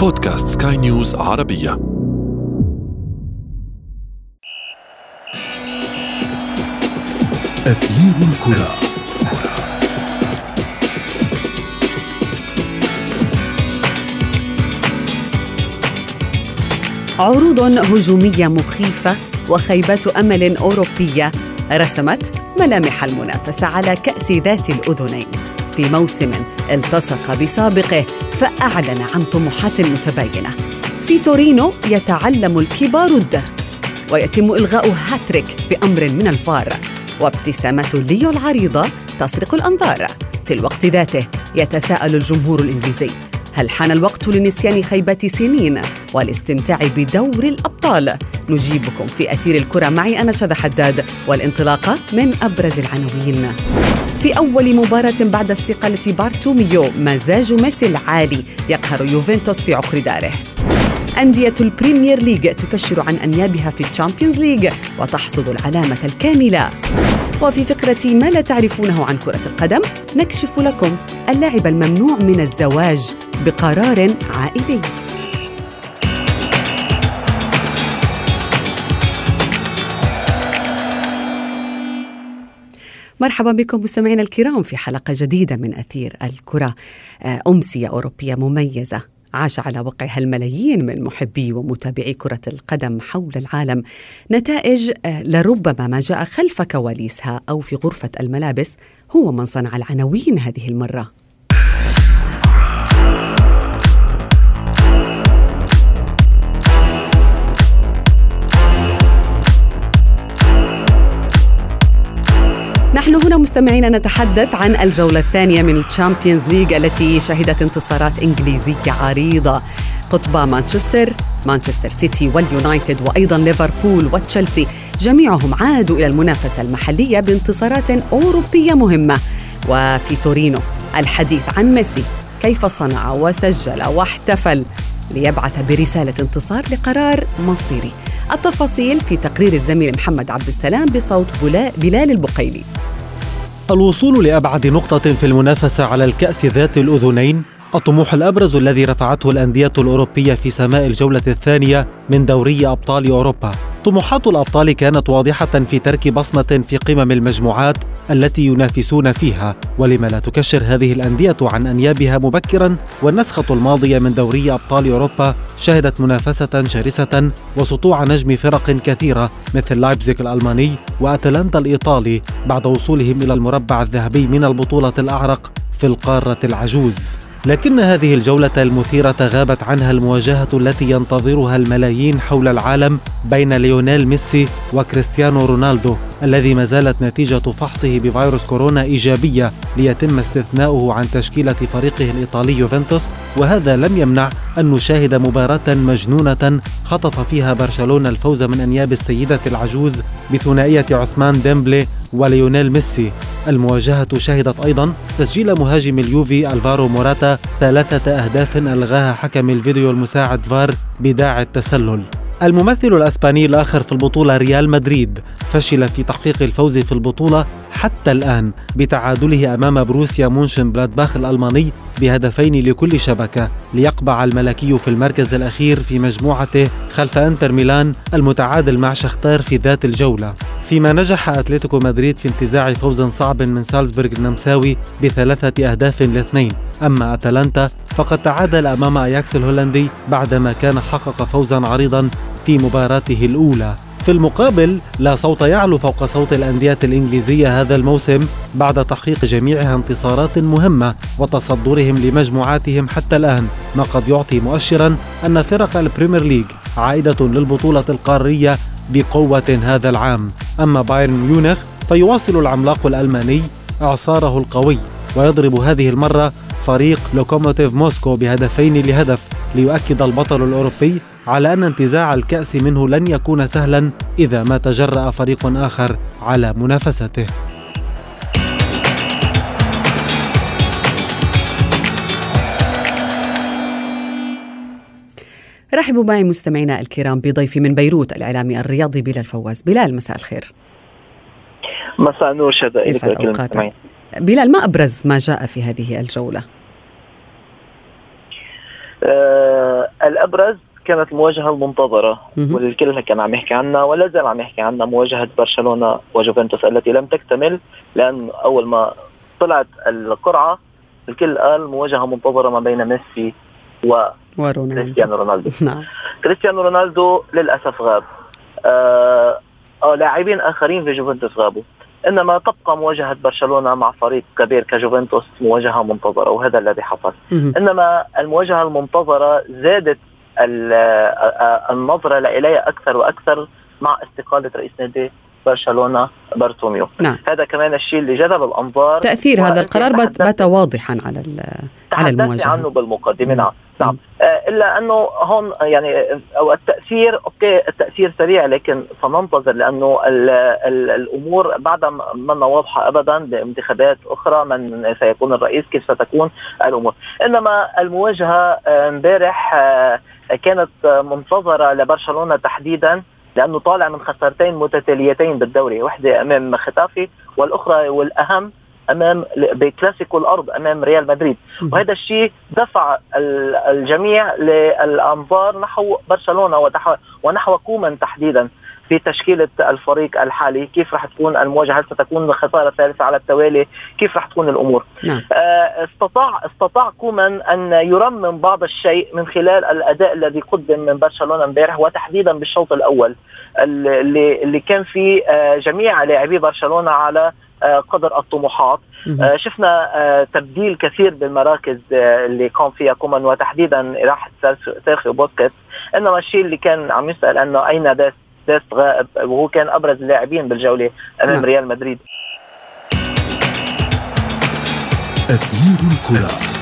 بودكاست سكاي نيوز عربية. أثير الكرة. عروض هجومية مخيفة وخيبات أمل أوروبية رسمت ملامح المنافسة على كأس ذات الأذنين. في موسم التصق بسابقه فأعلن عن طموحات متباينة. في تورينو يتعلم الكبار الدرس ويتم إلغاء هاتريك بأمر من الفار وابتسامة ليو العريضة تسرق الأنظار. في الوقت ذاته يتساءل الجمهور الإنجليزي هل حان الوقت لنسيان خيبة سنين والاستمتاع بدور الأبطال؟ نجيبكم في أثير الكرة معي أنا شذى حداد والانطلاقة من أبرز العناوين. في أول مباراة بعد استقالة بارتوميو مزاج ميسي العالي يقهر يوفنتوس في عقر داره. أندية ال Premier League تكشر عن أنيابها في ال Champions League وتحصد العلامة الكاملة. وفي فقرة ما لا تعرفونه عن كرة القدم نكشف لكم اللاعب الممنوع من الزواج بقرار عائلي. مرحبا بكم مستمعينا الكرام في حلقة جديدة من أثير الكرة. آه، أمسية أوروبية مميزة عاش على وقعها الملايين من محبي ومتابعي كرة القدم حول العالم. نتائج آه، لربما ما جاء خلف كواليسها أو في غرفة الملابس هو من صنع العناوين هذه المرة. نحن هنا مستمعين نتحدث عن الجولة الثانية من ال Champions League التي شهدت انتصارات إنجليزية عريضة. قطب مانشستر مانشستر سيتي واليونايتد وأيضا ليفربول وتشيلسي. جميعهم عادوا إلى المنافسة المحلية بانتصارات أوروبية مهمة. وفي تورينو الحديث عن ميسي كيف صنع وسجل واحتفل ليبعث برسالة انتصار لقرار مصيري. التفاصيل في تقرير الزميل محمد عبد السلام بصوت بلال البقيلي. الوصول لأبعد نقطة في المنافسة على الكأس ذات الأذنين الطموح الأبرز الذي رفعته الأندية الأوروبية في سماء الجولة الثانية من دوري أبطال أوروبا. طموحات الأبطال كانت واضحة في ترك بصمة في قمم المجموعات التي ينافسون فيها. ولما لا تكشر هذه الأندية عن أنيابها مبكرا والنسخة الماضية من دوري أبطال أوروبا شهدت منافسة شرسة وسطوع نجم فرق كثيرة مثل لايبزيك الألماني وأتلانتا الإيطالي بعد وصولهم إلى المربع الذهبي من البطولة الأعرق في القارة العجوز. لكن هذه الجولة المثيرة غابت عنها المواجهة التي ينتظرها الملايين حول العالم بين ليونيل ميسي وكريستيانو رونالدو الذي ما زالت نتيجة فحصه بفيروس كورونا إيجابية ليتم استثناؤه عن تشكيلة فريقه الإيطالي يوفنتوس وهذا لم يمنع أن نشاهد مباراة مجنونة خطف فيها برشلونة الفوز من أنياب السيدة العجوز بثنائية عثمان ديمبلي وليونيل ميسي. المواجهة شهدت أيضا تسجيل مهاجم اليوفي ألفارو موراتا ثلاثة أهداف ألغاها حكم الفيديو المساعد فار بداعي التسلل. الممثل الأسباني الآخر في البطولة ريال مدريد فشل في تحقيق الفوز في البطولة حتى الآن بتعادله أمام بروسيا مونشن بلادباخ الألماني بهدفين لكل شبكة ليقبع الملكي في المركز الأخير في مجموعته خلف إنتر ميلان المتعادل مع شختار في ذات الجولة. فيما نجح أتلتيكو مدريد في انتزاع فوز صعب من سالزبورغ النمساوي بثلاثة أهداف لاثنين. أما أتلانتا فقد تعادل أمام أياكس الهولندي بعدما كان حقق فوزا عريضا في مباراته الأولى. في المقابل لا صوت يعلو فوق صوت الأندية الإنجليزية هذا الموسم بعد تحقيق جميعها انتصارات مهمة وتصدرهم لمجموعاتهم حتى الآن ما قد يعطي مؤشرا أن فرق ال Premier League عائدة للبطولة القارية بقوة هذا العام. أما بايرن ميونخ فيواصل العملاق الألماني إعصاره القوي ويضرب هذه المرة فريق لوكوموتيف موسكو بهدفين لهدف ليؤكد البطل الأوروبي على أن انتزاع الكأس منه لن يكون سهلا إذا ما تجرأ فريق آخر على منافسته. رحبوا معي مستمعينا الكرام بضيفي من بيروت الإعلامي الرياضي بلال فواز. بلال مساء الخير. مساء النور شذا بلال ما أبرز ما جاء في هذه الجولة؟ آه الأبرز كانت المواجهه المنتظرة. مهم. واللي الكل كان عم يحكي عنها ولا زال عم يحكي عنها مواجهة برشلونة وجوفنتوس التي لم تكتمل لأن أول ما طلعت القرعة الكل قال مواجهة منتظرة ما بين ميسي ورونالدو. وكريستيانو رونالدو. نعم. كريستيانو رونالدو للأسف غاب. آه آه لاعبين آخرين في جوفنتوس غابوا. إنما تبقى مواجهة برشلونة مع فريق كبير كجوفنتوس مواجهة منتظرة وهذا الذي حصل. إنما المواجهة المنتظرة زادت النظرة اليها أكثر وأكثر مع استقالة رئيس نادي برشلونة بارتوميو. نعم. هذا كمان الشيء اللي جذب الأنظار تأثير هذا القرار بات واضحا على على تحدثت المواجهة عنه بالمقدمة. نعم. نعم. مم. آه، إلا أنه هون يعني آه، أو التاثير okay التأثير سريع لكن سننتظر لأنه ال ال الأمور بعد ما واضحة ابدا بانتخابات أخرى من سيكون الرئيس كيف ستكون الأمور. إنما المواجهة آه، امبارح آه، كانت منتظرة لبرشلونة تحديدا لأنه طالع من خسارتين متتاليتين بالدوري واحدة أمام ختافي والأخرى والأهم أمام بكلاسيكو الأرض أمام ريال مدريد. وهذا الشيء دفع ال- الجميع للأنظار نحو برشلونة ونحو كومان تحديدا في تشكيله الفريق الحالي كيف راح تكون المواجهة؟ هل ستكون خساره ثالثه على التوالي؟ كيف راح تكون الأمور؟ نعم. آه، استطاع استطاع كومان أن يرمم بعض الشيء من خلال الأداء الذي قدم من برشلونة امبارح وتحديدا بالشوط الأول اللي اللي كان فيه آه، جميع لاعبي برشلونة على آه، قدر الطموحات. آه، شفنا آه، تبديل كثير بالمراكز آه، اللي قام فيها كومان وتحديدا سيرخ- سيرخيو بوسكيتس. إنما الشيء اللي كان عم يسأل أنه أين ديست غائب وهو كان أبرز اللاعبين بالجولة أمام نعم. ريال مدريد أثير الكرة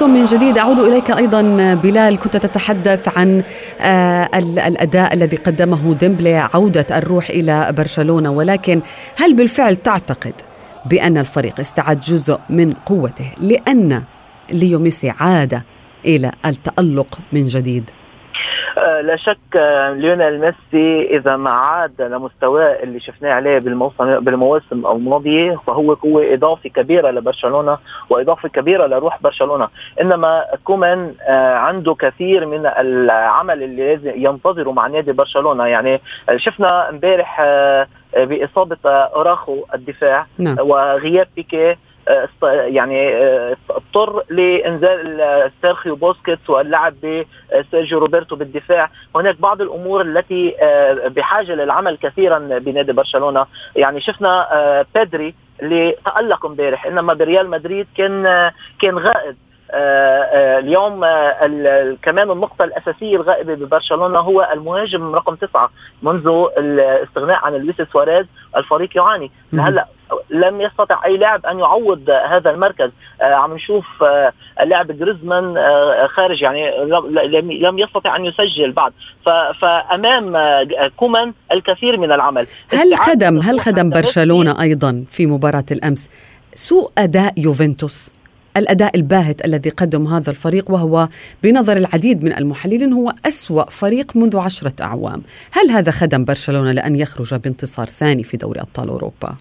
بكم من جديد. أعود إليك أيضا بلال كنت تتحدث عن آه، ال- الأداء الذي قدمه ديمبلي عودة الروح إلى برشلونة. ولكن هل بالفعل تعتقد بأن الفريق استعاد جزء من قوته لأن ليو ميسي عاد إلى التألق من جديد؟ لا شك آه، ليونيل ميسي إذا ما عاد لمستواه اللي شفناه عليه بالموسم بالمواسم الماضيه فهو قوة اضافه كبيرة لبرشلونة واضافه كبيرة لروح برشلونة. إنما كومان آه، عنده كثير من العمل اللي لازم ينتظره مع نادي برشلونة. يعني آه، شفنا امبارح آه، آه، بإصابة آه، أراوخو الدفاع نعم. وغياب بيكي آه، است- يعني آه، اضطر لإنزال سيرخيو بوسكيتس واللعب بسيرجيو روبرتو بالدفاع. هناك بعض الأمور التي آه، بحاجة للعمل كثيرا بنادي برشلونة. يعني شفنا آه، بيدري اللي تالق امبارح إنما بريال مدريد كان كان غائب. اليوم ال- ال- كمان النقطة الأساسية الغائبة ببرشلونة هو المهاجم رقم تسعة منذ الاستغناء عن لويس سواريز الفريق يعاني. هلأ لم يستطع أي لاعب أن يعوض هذا المركز. آه، عم نشوف آه، اللاعب جريزمان آه، خارج يعني لم- يستطع أن يسجل بعد. فأمام كومان الكثير من العمل. هل خدم هل خدم برشلونة أيضا في مباراة الأمس؟ سوء أداء يوفنتوس الأداء الباهت الذي قدم هذا الفريق وهو بنظر العديد من المحللين هو أسوأ فريق منذ عشرة أعوام. هل هذا خدم برشلونة لأن يخرج بانتصار ثاني في دوري أبطال أوروبا؟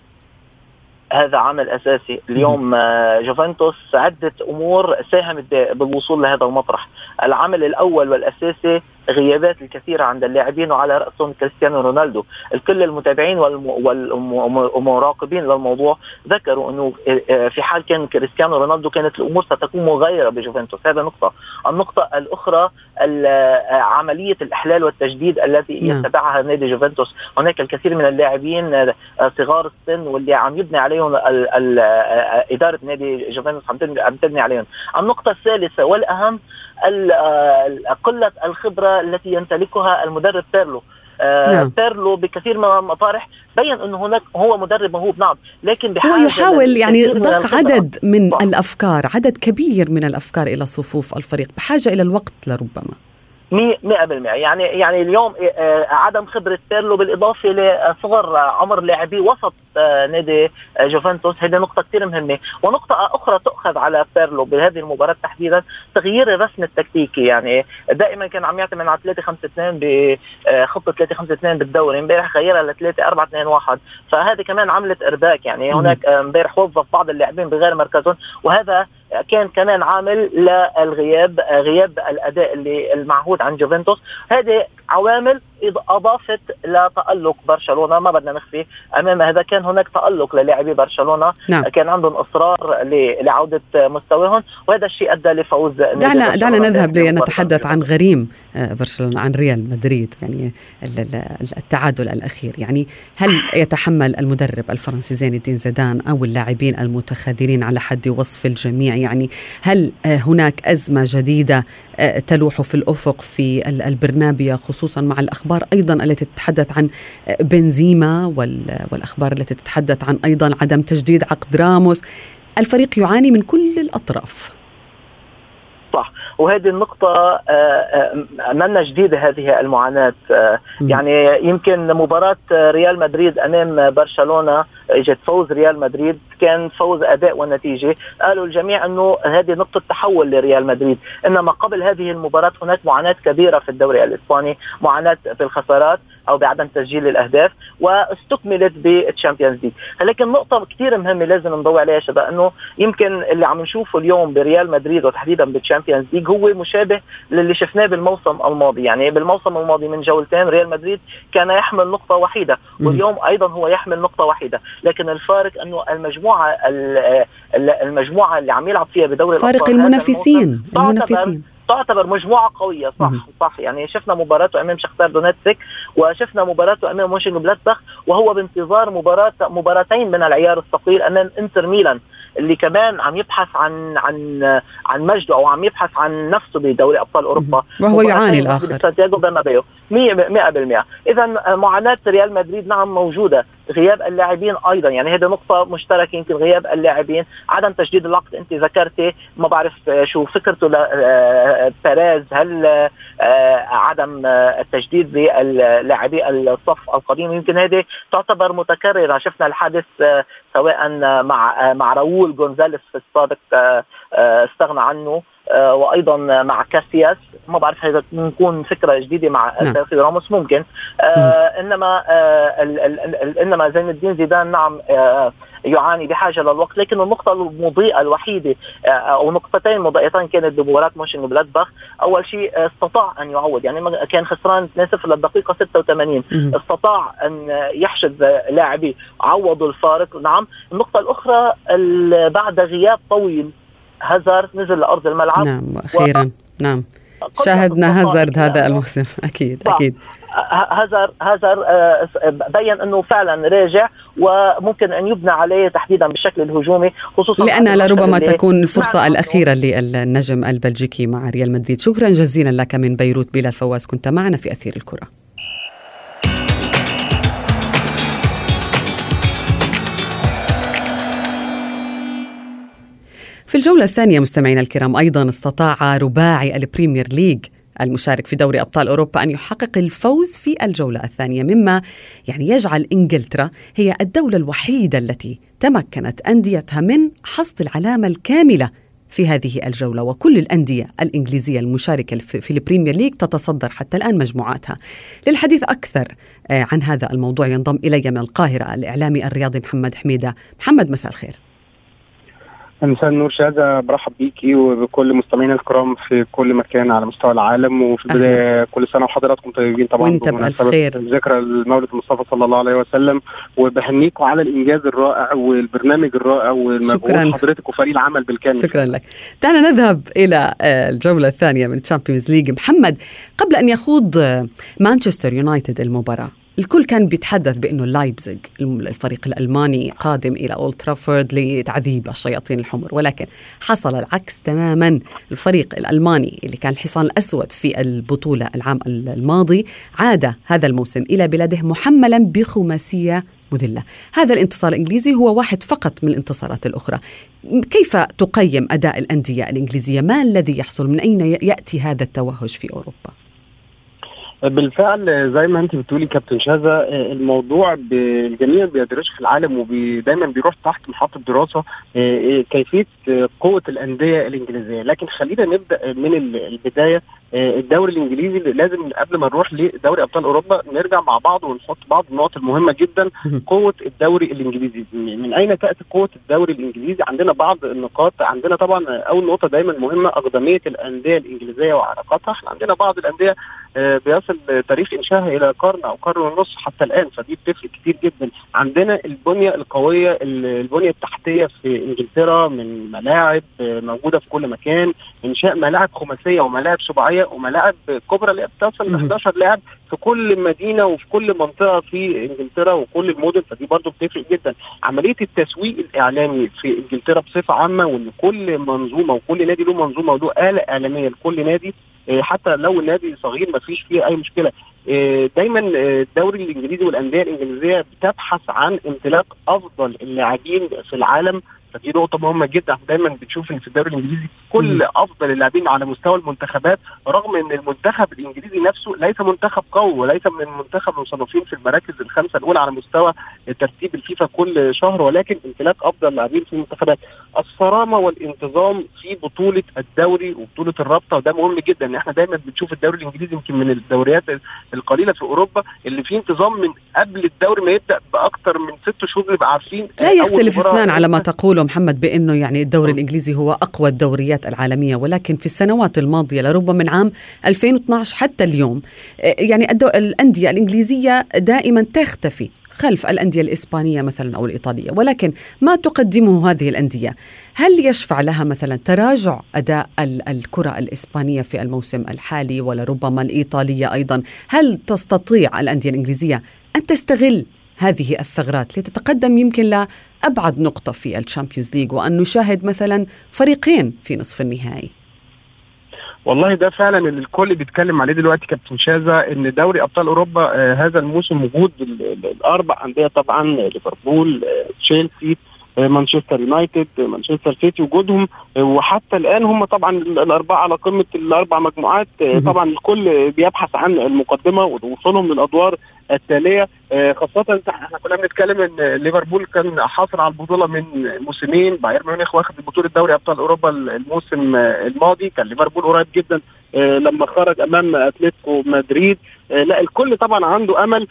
هذا عامل أساسي. اليوم آه، جوفنتوس عده أمور ساهمت بالوصول لهذا المطرح. العامل الأول والأساسي غيابات الكثيرة عند اللاعبين وعلى رأسهم كريستيانو رونالدو الكل المتابعين والم- والم- والمراقبين للموضوع ذكروا إنه آه، آه، في حال كان كريستيانو رونالدو كانت الأمور ستكون مغايرة بجوفنتوس هذا نقطة النقطة الأخرى ال- آه، عملية الإحلال والتجديد التي نعم. يتبعها نادي جوفنتوس هناك الكثير من اللاعبين صغار السن واللي عم يبني عليهم ال ال إدارة نادي جوفنتوس عم تبني عليهم. النقطة الثالثة والأهم ال- قلة الخبرة التي يمتلكها المدرب بيرلو. آه، نعم. بيرلو بكثير من المطارح بين انه هناك هو مدرب موهوب نعم لكن هو يحاول يعني ضخ. عدد من. الأفكار عدد كبير من الأفكار إلى صفوف الفريق بحاجة إلى الوقت لربما 100% يعني يعني اليوم آه، عدم خبرة بيرلو بالإضافة لصغر عمر لاعبي وسط آه، نادي آه، جوفنتوس. هذه نقطة كثير مهمة. ونقطة أخرى تؤخذ على بيرلو بهذه المباراة تحديدا تغيير الرسم التكتيكي. يعني دائما كان عم يعتمد على 3 5 2 بخطه 3 5 2 بالدوري. امبارح غيرها ل 3 4 2 1 فهذه كمان عملت إرباك. يعني هناك امبارح وظف بعض اللاعبين بغير مركزهم. وهذا كان كمان عامل للغياب غياب الأداء اللي المعهود عن جوفنتوس. هذه عوامل أضافت لتالق برشلونة ما بدنا نخفي أمام هذا. كان هناك تألق للاعبي برشلونة. نعم. كان عندهم إصرار لعودة مستواهم وهذا الشيء أدى لفوز دعنا دعنا نذهب لنتحدث عن غريم آه، برشلونة عن ريال مدريد يعني التعادل الأخير. يعني هل يتحمل المدرب الفرنسي زين الدين زيدان أو اللاعبين المتخاذلين على حد وصف الجميع؟ يعني هل آه، هناك أزمة جديدة تلوح في الأفق في البرنابيا خصوصا مع الأخبار أيضا التي تتحدث عن بنزيما والأخبار التي تتحدث عن أيضا عدم تجديد عقد راموس. الفريق يعاني من كل الأطراف. صح. وهذه النقطة آه، آه، منا جديدة هذه المعاناة. آه، يعني يمكن مباراة ريال مدريد أمام برشلونة اجت فوز ريال مدريد كان فوز أداء ونتيجة. قالوا الجميع أنه هذه نقطة تحول لريال مدريد. إنما قبل هذه المباراة هناك معاناة كبيرة في الدوري الإسباني معاناة في الخسارات. أو بعدم تسجيل الأهداف واستكملت بالتشامبيونز ليج. لكن نقطة كثير مهمة لازم نضوي عليها شباب إنه يمكن اللي عم نشوفه اليوم بريال مدريد وتحديدا بالتشامبيونز ليج هو مشابه للي شفناه بالموسم الماضي. يعني بالموسم الماضي من جولتين ريال مدريد كان يحمل نقطة وحيدة واليوم أيضا هو يحمل نقطة وحيدة. لكن الفارق إنه المجموعة المجموعة اللي عم يلعب فيها بدوري فارق المنافسين المنافسين. تعتبر مجموعة قوية صح مم. صح. يعني شفنا مباراته أمام شختار دونيتسك وشفنا مباراته أمام مونشنجلادباخ وهو بانتظار مباراه مباراتين من العيار الثقيل أمام إنتر ميلان اللي كمان عم يبحث عن عن عن مجده أو عم يبحث عن نفسه بدوري أبطال أوروبا. وهو يعاني الآخر. سانتياغو برنابيو. 100% اذا معاناة ريال مدريد نعم موجودة. غياب اللاعبين أيضا. يعني هذه نقطة مشتركة يمكن غياب اللاعبين عدم تجديد العقد أنت ذكرتي. ما بعرف شو فكرته لبيريز هل آه، عدم التجديد للاعبي الصف القديم. يمكن هذه تعتبر متكررة. شفنا الحادث آه، سواء مع مع راؤول جونزاليس في السابق آه، استغنى عنه. آه، وأيضا مع كاسياس. ما بعرف إذا تكون فكرة جديدة مع نعم. سيرخيو راموس ممكن. آه إنما آه إنما زين الدين زيدان نعم آه يعاني بحاجة للوقت. لكن النقطة المضيئة الوحيدة آه، أو نقطتين مضيئتين كانت بمباراة موشن بلادباخ أول شيء آه، استطاع أن يعوض يعني كان خسران 2-0 للدقيقه 86 استطاع أن يحشد لاعبي عوضوا الفارق. نعم. النقطة الأخرى بعد غياب طويل هازارد نزل لأرض الملعب. نعم أخيرا. و... نعم شاهدنا هازارد هذا الموسم. أكيد أكيد. هازار هازار آه، بين أنه فعلا راجع وممكن أن يبنى عليه تحديدا بالشكل الهجومي خصوصا لانها لربما تكون الفرصه نعم. الأخيرة للنجم البلجيكي مع ريال مدريد. شكرا جزيلا لك من بيروت بلال فواز كنت معنا في أثير الكرة. في الجولة الثانية مستمعينا الكرام أيضا استطاع رباعي البريمير ليج المشارك في دوري أبطال أوروبا أن يحقق الفوز في الجولة الثانية مما يعني يجعل إنجلترا هي الدولة الوحيدة التي تمكنت أنديتها من حصد العلامة الكاملة في هذه الجولة وكل الأندية الإنجليزية المشاركة في البريمير ليج تتصدر حتى الآن مجموعاتها. للحديث أكثر آه، عن هذا الموضوع ينضم إلي من القاهرة الإعلامي الرياضي محمد حميدة. محمد مساء الخير. مساء النور شذى برحب بيكي وبكل مستمعينا الكرام في كل مكان على مستوى العالم وفي البداية كل سنة وحضراتكم طيبين طبعا وأنت بألف خير. ذكرى المولد المصطفى صلى الله عليه وسلم. وبهنيكم على الإنجاز الرائع والبرنامج الرائع والمجهود حضرتك وفريق العمل بالكامل. شكرا لك. دعنا نذهب إلى آه، الجولة الثانية من الشامبيونز ليج محمد قبل أن يخوض آه، مانشستر يونايتد المباراة الكل كان بيتحدث بأنه لايبزيغ الفريق الألماني قادم إلى أولد ترافورد لتعذيب الشياطين الحمر. ولكن حصل العكس تماما. الفريق الألماني اللي كان الحصان الأسود في البطولة العام الماضي عاد هذا الموسم إلى بلاده محملا بخماسية مذلة. هذا الانتصار الإنجليزي هو واحد فقط من الانتصارات الأخرى. كيف تقيم أداء الأندية الإنجليزية؟ ما الذي يحصل؟ من أين يأتي هذا التوهج في أوروبا؟ بالفعل زي ما انت بتقولي كابتن شاذة الموضوع الجميع بيدرسه في العالم ودايما بيروح تحت محطة دراسة كيفية قوة الأندية الإنجليزية. لكن خلينا نبدأ من البداية. الدوري الإنجليزي لازم قبل ما نروح لدوري أبطال أوروبا نرجع مع بعض ونحط بعض النقط المهمة جدا قوة الدوري الإنجليزي. من أين تأتي قوة الدوري الإنجليزي؟ عندنا بعض النقاط عندنا طبعا أول نقطة دايما مهمة أقدمية الأندية الإنجليزية وعلاقاتها. إحنا عندنا بعض الأندية بيصل تاريخ إنشائها إلى قرن أو قرن ونص حتى الآن فدي بتفرق كتير جدا. عندنا البنية القوية البنية التحتية في إنجلترا من ملاعب موجودة في كل مكان إنشاء ملاعب خماسية وملاعب سباعيه وملاعب كبرى اللي بتصل ل 11 لاعب في كل مدينة وفي كل منطقة في إنجلترا وكل المدن. فدي برضه بتفرق جدا. عملية التسويق الإعلامي في إنجلترا بصفة عامة وإن كل منظومة وكل نادي له منظومة وله آلة إعلامية لكل نادي. حتى لو النادي صغير ما فيش فيه أي مشكلة. دايما الدوري الإنجليزي والأندية الإنجليزية بتبحث عن امتلاك أفضل اللاعبين في العالم. فدي نقطة مهمة جدا. دايما بتشوف إن في الدوري الإنجليزي كل أفضل اللاعبين على مستوى المنتخبات رغم إن المنتخب الإنجليزي نفسه ليس منتخب قوي وليس من المنتخب المصنفين في المراكز الخمسة الأولى على مستوى ترتيب الفيفا كل شهر ولكن امتلاك أفضل لاعبين في المنتخبات. الصرامة والانتظام في بطولة الدوري وبطولة الرابطة وده مهم جدا. ان إحنا دايما بنشوف الدوري الإنجليزي يمكن من الدوريات القليلة في أوروبا اللي فيه انتظام من قبل الدوري ما يبدأ باكثر من ست شهور نبقى عارفين لا يختلف اثنان على ما تقول محمد بأنه يعني الدوري الإنجليزي هو أقوى الدوريات العالمية ولكن في السنوات الماضية لربما من عام 2012 حتى اليوم يعني الأندية الإنجليزية دائما تختفي خلف الأندية الإسبانية مثلا أو الإيطالية ولكن ما تقدمه هذه الأندية؟ هل يشفع لها مثلا تراجع أداء الكرة الإسبانية في الموسم الحالي ولربما الإيطالية أيضا؟ هل تستطيع الأندية الإنجليزية أن تستغل هذه الثغرات لتتقدم يمكن لأبعد نقطة في الشامبيونز ليج وأن نشاهد مثلا فريقين في نصف النهائي. والله ده فعلا اللي الكل بيتكلم عليه دلوقتي كابتن شذى إن دوري أبطال أوروبا آه هذا الموسم وجود الأربع أندية طبعا ليفربول آه تشيلسي آه مانشستر يونايتد مانشستر سيتي وجودهم وحتى الآن هم طبعا الأربعة على قمة الأربع مجموعات. طبعا الكل بيبحث عن المقدمة ووصولهم للأدوار التالية. خاصة إحنا كنا بنتكلم إن ليفربول كان حاصل على البطولة من موسمين. بايرن ميونخ واخد بطولة دوري أبطال أوروبا الموسم الماضي. كان ليفربول قريب جدا لما خرج أمام أتلتيكو مدريد. لا الكل طبعا عنده أمل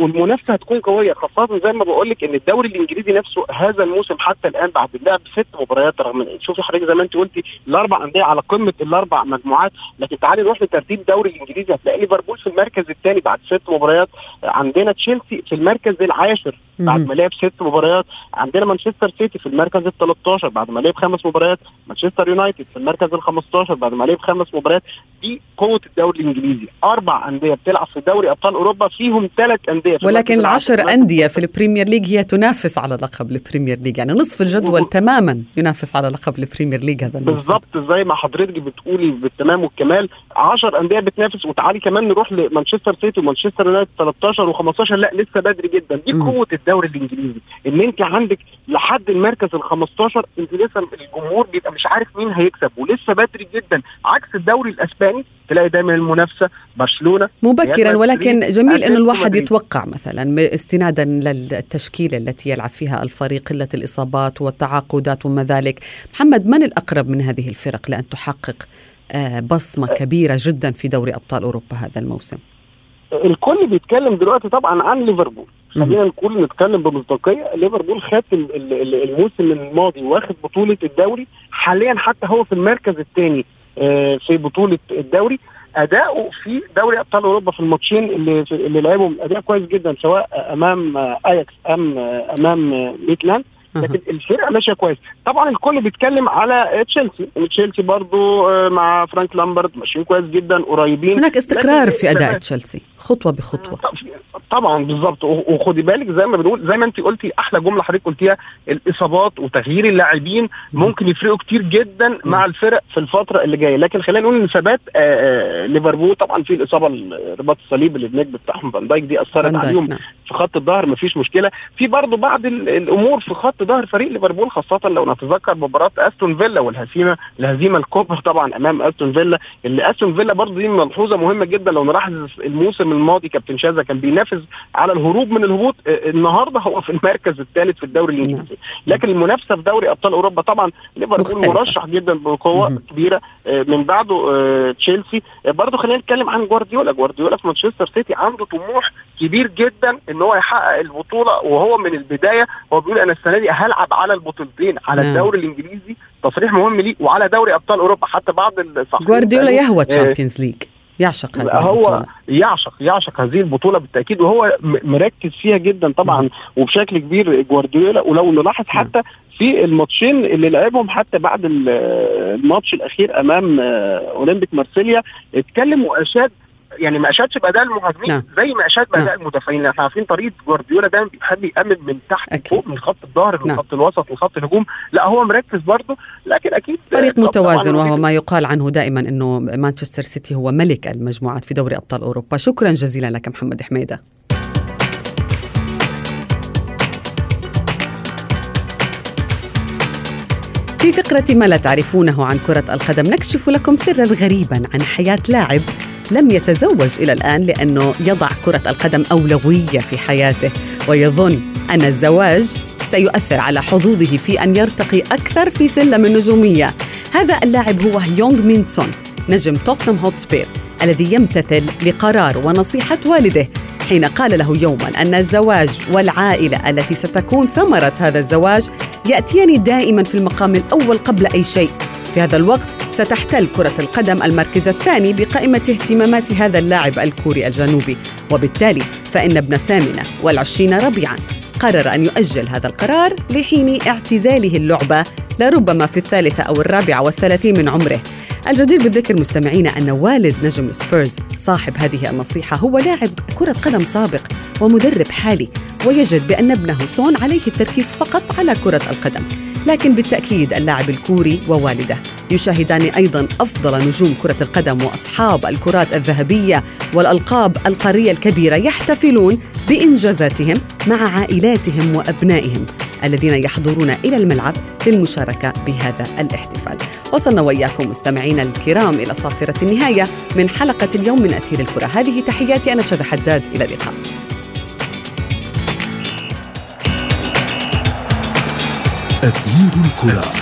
والمنافسة هتكون قوية خاصة زي ما بقول لك إن الدوري الإنجليزي نفسه هذا الموسم حتى الآن بعد اللعب ست مباريات رغم شوفي حضرتك زي ما أنت قلتي الأربع أندية على قمة الأربع مجموعات لكن تعالي نروح لترتيب الدوري الإنجليزي. هتلاقي ليفربول في المركز الثاني بعد ست مباريات عندنا تشيلسي في المركز العاشر بعد ما لعب ست مباريات عندنا مانشستر سيتي في المركز ال 13 بعد ما لعب خمس مباريات مانشستر يونايتد في المركز ال 15 بعد ما لعب خمس مباريات. دي قوة الدوري الإنجليزي أربع أندية بتلعب في دوري أبطال أوروبا فيهم ثلاث أندية ولكن العشر أندية في البريمير ليج هي تنافس على لقب البريمير ليج. يعني نصف الجدول تماما ينافس على لقب البريمير ليج هذا بالظبط زي ما حضرتك بتقولي بالتمام والكمال. 10 أندية بتنافس. وتعالي كمان نروح لمانشستر سيتي ومانشستر يونايتد 13 و15 لا لسه بدري جدا. دي قوة الدوري الإنجليزي. إن أنت عندك لحد المركز ال 15 أنت لسه الجمهور بيبقى مش عارف مين هيكسب. ولسه بدري جدا. عكس الدوري الأسباني تلاقي دايما المنافسة برشلونة. مبكرا ولكن جميل إنه الواحد يتوقع مثلا استنادا للتشكيلة التي يلعب فيها الفريق قلة الإصابات والتعاقدات وما ذلك. محمد من الأقرب من هذه الفرق لأن تحقق بصمة كبيرة جدا في دوري أبطال أوروبا هذا الموسم؟ الكل بيتكلم دلوقتي طبعا عن ليفربول. خلينا نقول نتكلم بمصداقيه ليفربول خد الموسم الماضي واخد بطولة الدوري. حاليا حتى هو في المركز الثاني. في بطولة الدوري. أداؤه في دوري أبطال أوروبا في الماتشين اللي اللي لعبهم أداء كويس جدا سواء أمام اياكس أم أمام ميتيلاند لكن الفرقة ماشية كويس. طبعا الكل بيتكلم على تشيلسي تشيلسي برضو مع فرانك لامبارد ماشيين كويس جدا قريبين. هناك استقرار في أداء تشيلسي خطوة بخطوة. طبعا بالظبط. وخدي بالك زي ما بنقول زي ما انت قلتي أحلى جملة حضرتك قلتيها الإصابات وتغيير اللاعبين ممكن يفرقوا كتير جدا مع الفرق في الفترة اللي جاية. لكن خلينا نقول إن ثبات ليفربول طبعا في الإصابة الرباط الصليبي اللي النجم بتاعهم فان دايك دي أثرت عليهم في خط الظهر مفيش مشكلة. في برضه بعض الأمور في خط خط ظهر فريق ليفربول خاصة لو نتذكر مباراة أستون فيلا والهزيمه الهزيمة الكبرى طبعا أمام أستون فيلا اللي أستون فيلا برضه دي ملحوظة مهمة جدا لو نلاحظ الموسم الماضي كابتن شاذا كان بينافس على الهروب من الهبوط آه، النهارده هو في المركز الثالث في الدوري الإنجليزي. لكن المنافسة في دوري أبطال أوروبا طبعا ليفربول مرشح جدا بقوة كبيرة آه، من بعده آه، تشيلسي. برضه خلينا نتكلم عن جوارديولا. جوارديولا في مانشستر سيتي عنده طموح كبير جدا إن هو يحقق البطولة وهو من البداية. هو بيقول أنا السنة دي هلعب على البطولتين على نعم. الدوري الإنجليزي تصريح مهم ليه وعلى دوري أبطال أوروبا. حتى بعض الصحفيين جوارديولا يهوى تشامبيونز ليج يعشق هذه هو البطولة. يعشق يعشق هذه البطولة بالتأكيد وهو مركز فيها جدا طبعا وبشكل كبير جوارديولا. ولو نلاحظ حتى في الماتشين اللي لعبهم حتى بعد الماتش الأخير أمام أولمبيك مارسيليا اتكلم وأشاد يعني ما أشادش باداء المهاجمين نعم. زي ما أشاد باداء نعم. المدافعين إحنا عارفين طريقة جوارديولا دايما بيحب يأمن من تحت أكيد. فوق من خط الظهر من نعم. خط الوسط لخط الهجوم لا هو مركز برضه لكن أكيد فريق متوازن وهو ما يقال عنه دائما إنه مانشستر سيتي هو ملك المجموعات في دوري أبطال أوروبا شكرا جزيلا لك محمد حميدة في فقرة ما لا تعرفونه عن كرة القدم نكشف لكم سرا غريبا عن حياة لاعب لم يتزوج إلى الآن لأنه يضع كرة القدم أولوية في حياته ويظن أن الزواج سيؤثر على حظوظه في أن يرتقي أكثر في سلم النجومية. هذا اللاعب هو هيونغ مين سون نجم توتنهام هوتسبير الذي يمتثل لقرار ونصيحة والده حين قال له يوما أن الزواج والعائلة التي ستكون ثمرة هذا الزواج يأتيان دائما في المقام الأول قبل أي شيء. في هذا الوقت ستحتل كرة القدم المركز الثاني بقائمة اهتمامات هذا اللاعب الكوري الجنوبي. وبالتالي فإن ابن الثامنة والعشرين ربيعا قرر أن يؤجل هذا القرار لحين اعتزاله اللعبة لربما في الثالثة أو الرابعة والثلاثين من عمره. الجدير بالذكر مستمعينا أن والد نجم السبيرز صاحب هذه النصيحة هو لاعب كرة قدم سابق ومدرب حالي ويجد بأن ابنه سون عليه التركيز فقط على كرة القدم. لكن بالتأكيد اللاعب الكوري ووالده. يشاهدان أيضا أفضل نجوم كرة القدم وأصحاب الكرات الذهبية والألقاب القارية الكبيرة يحتفلون بإنجازاتهم مع عائلاتهم وأبنائهم الذين يحضرون إلى الملعب للمشاركة بهذا الاحتفال. وصلنا وإياكم مستمعينا الكرام إلى صافرة النهاية من حلقة اليوم من أثير الكرة. هذه تحياتي أنا شذى حداد إلى اللقاء. أثير الكرة.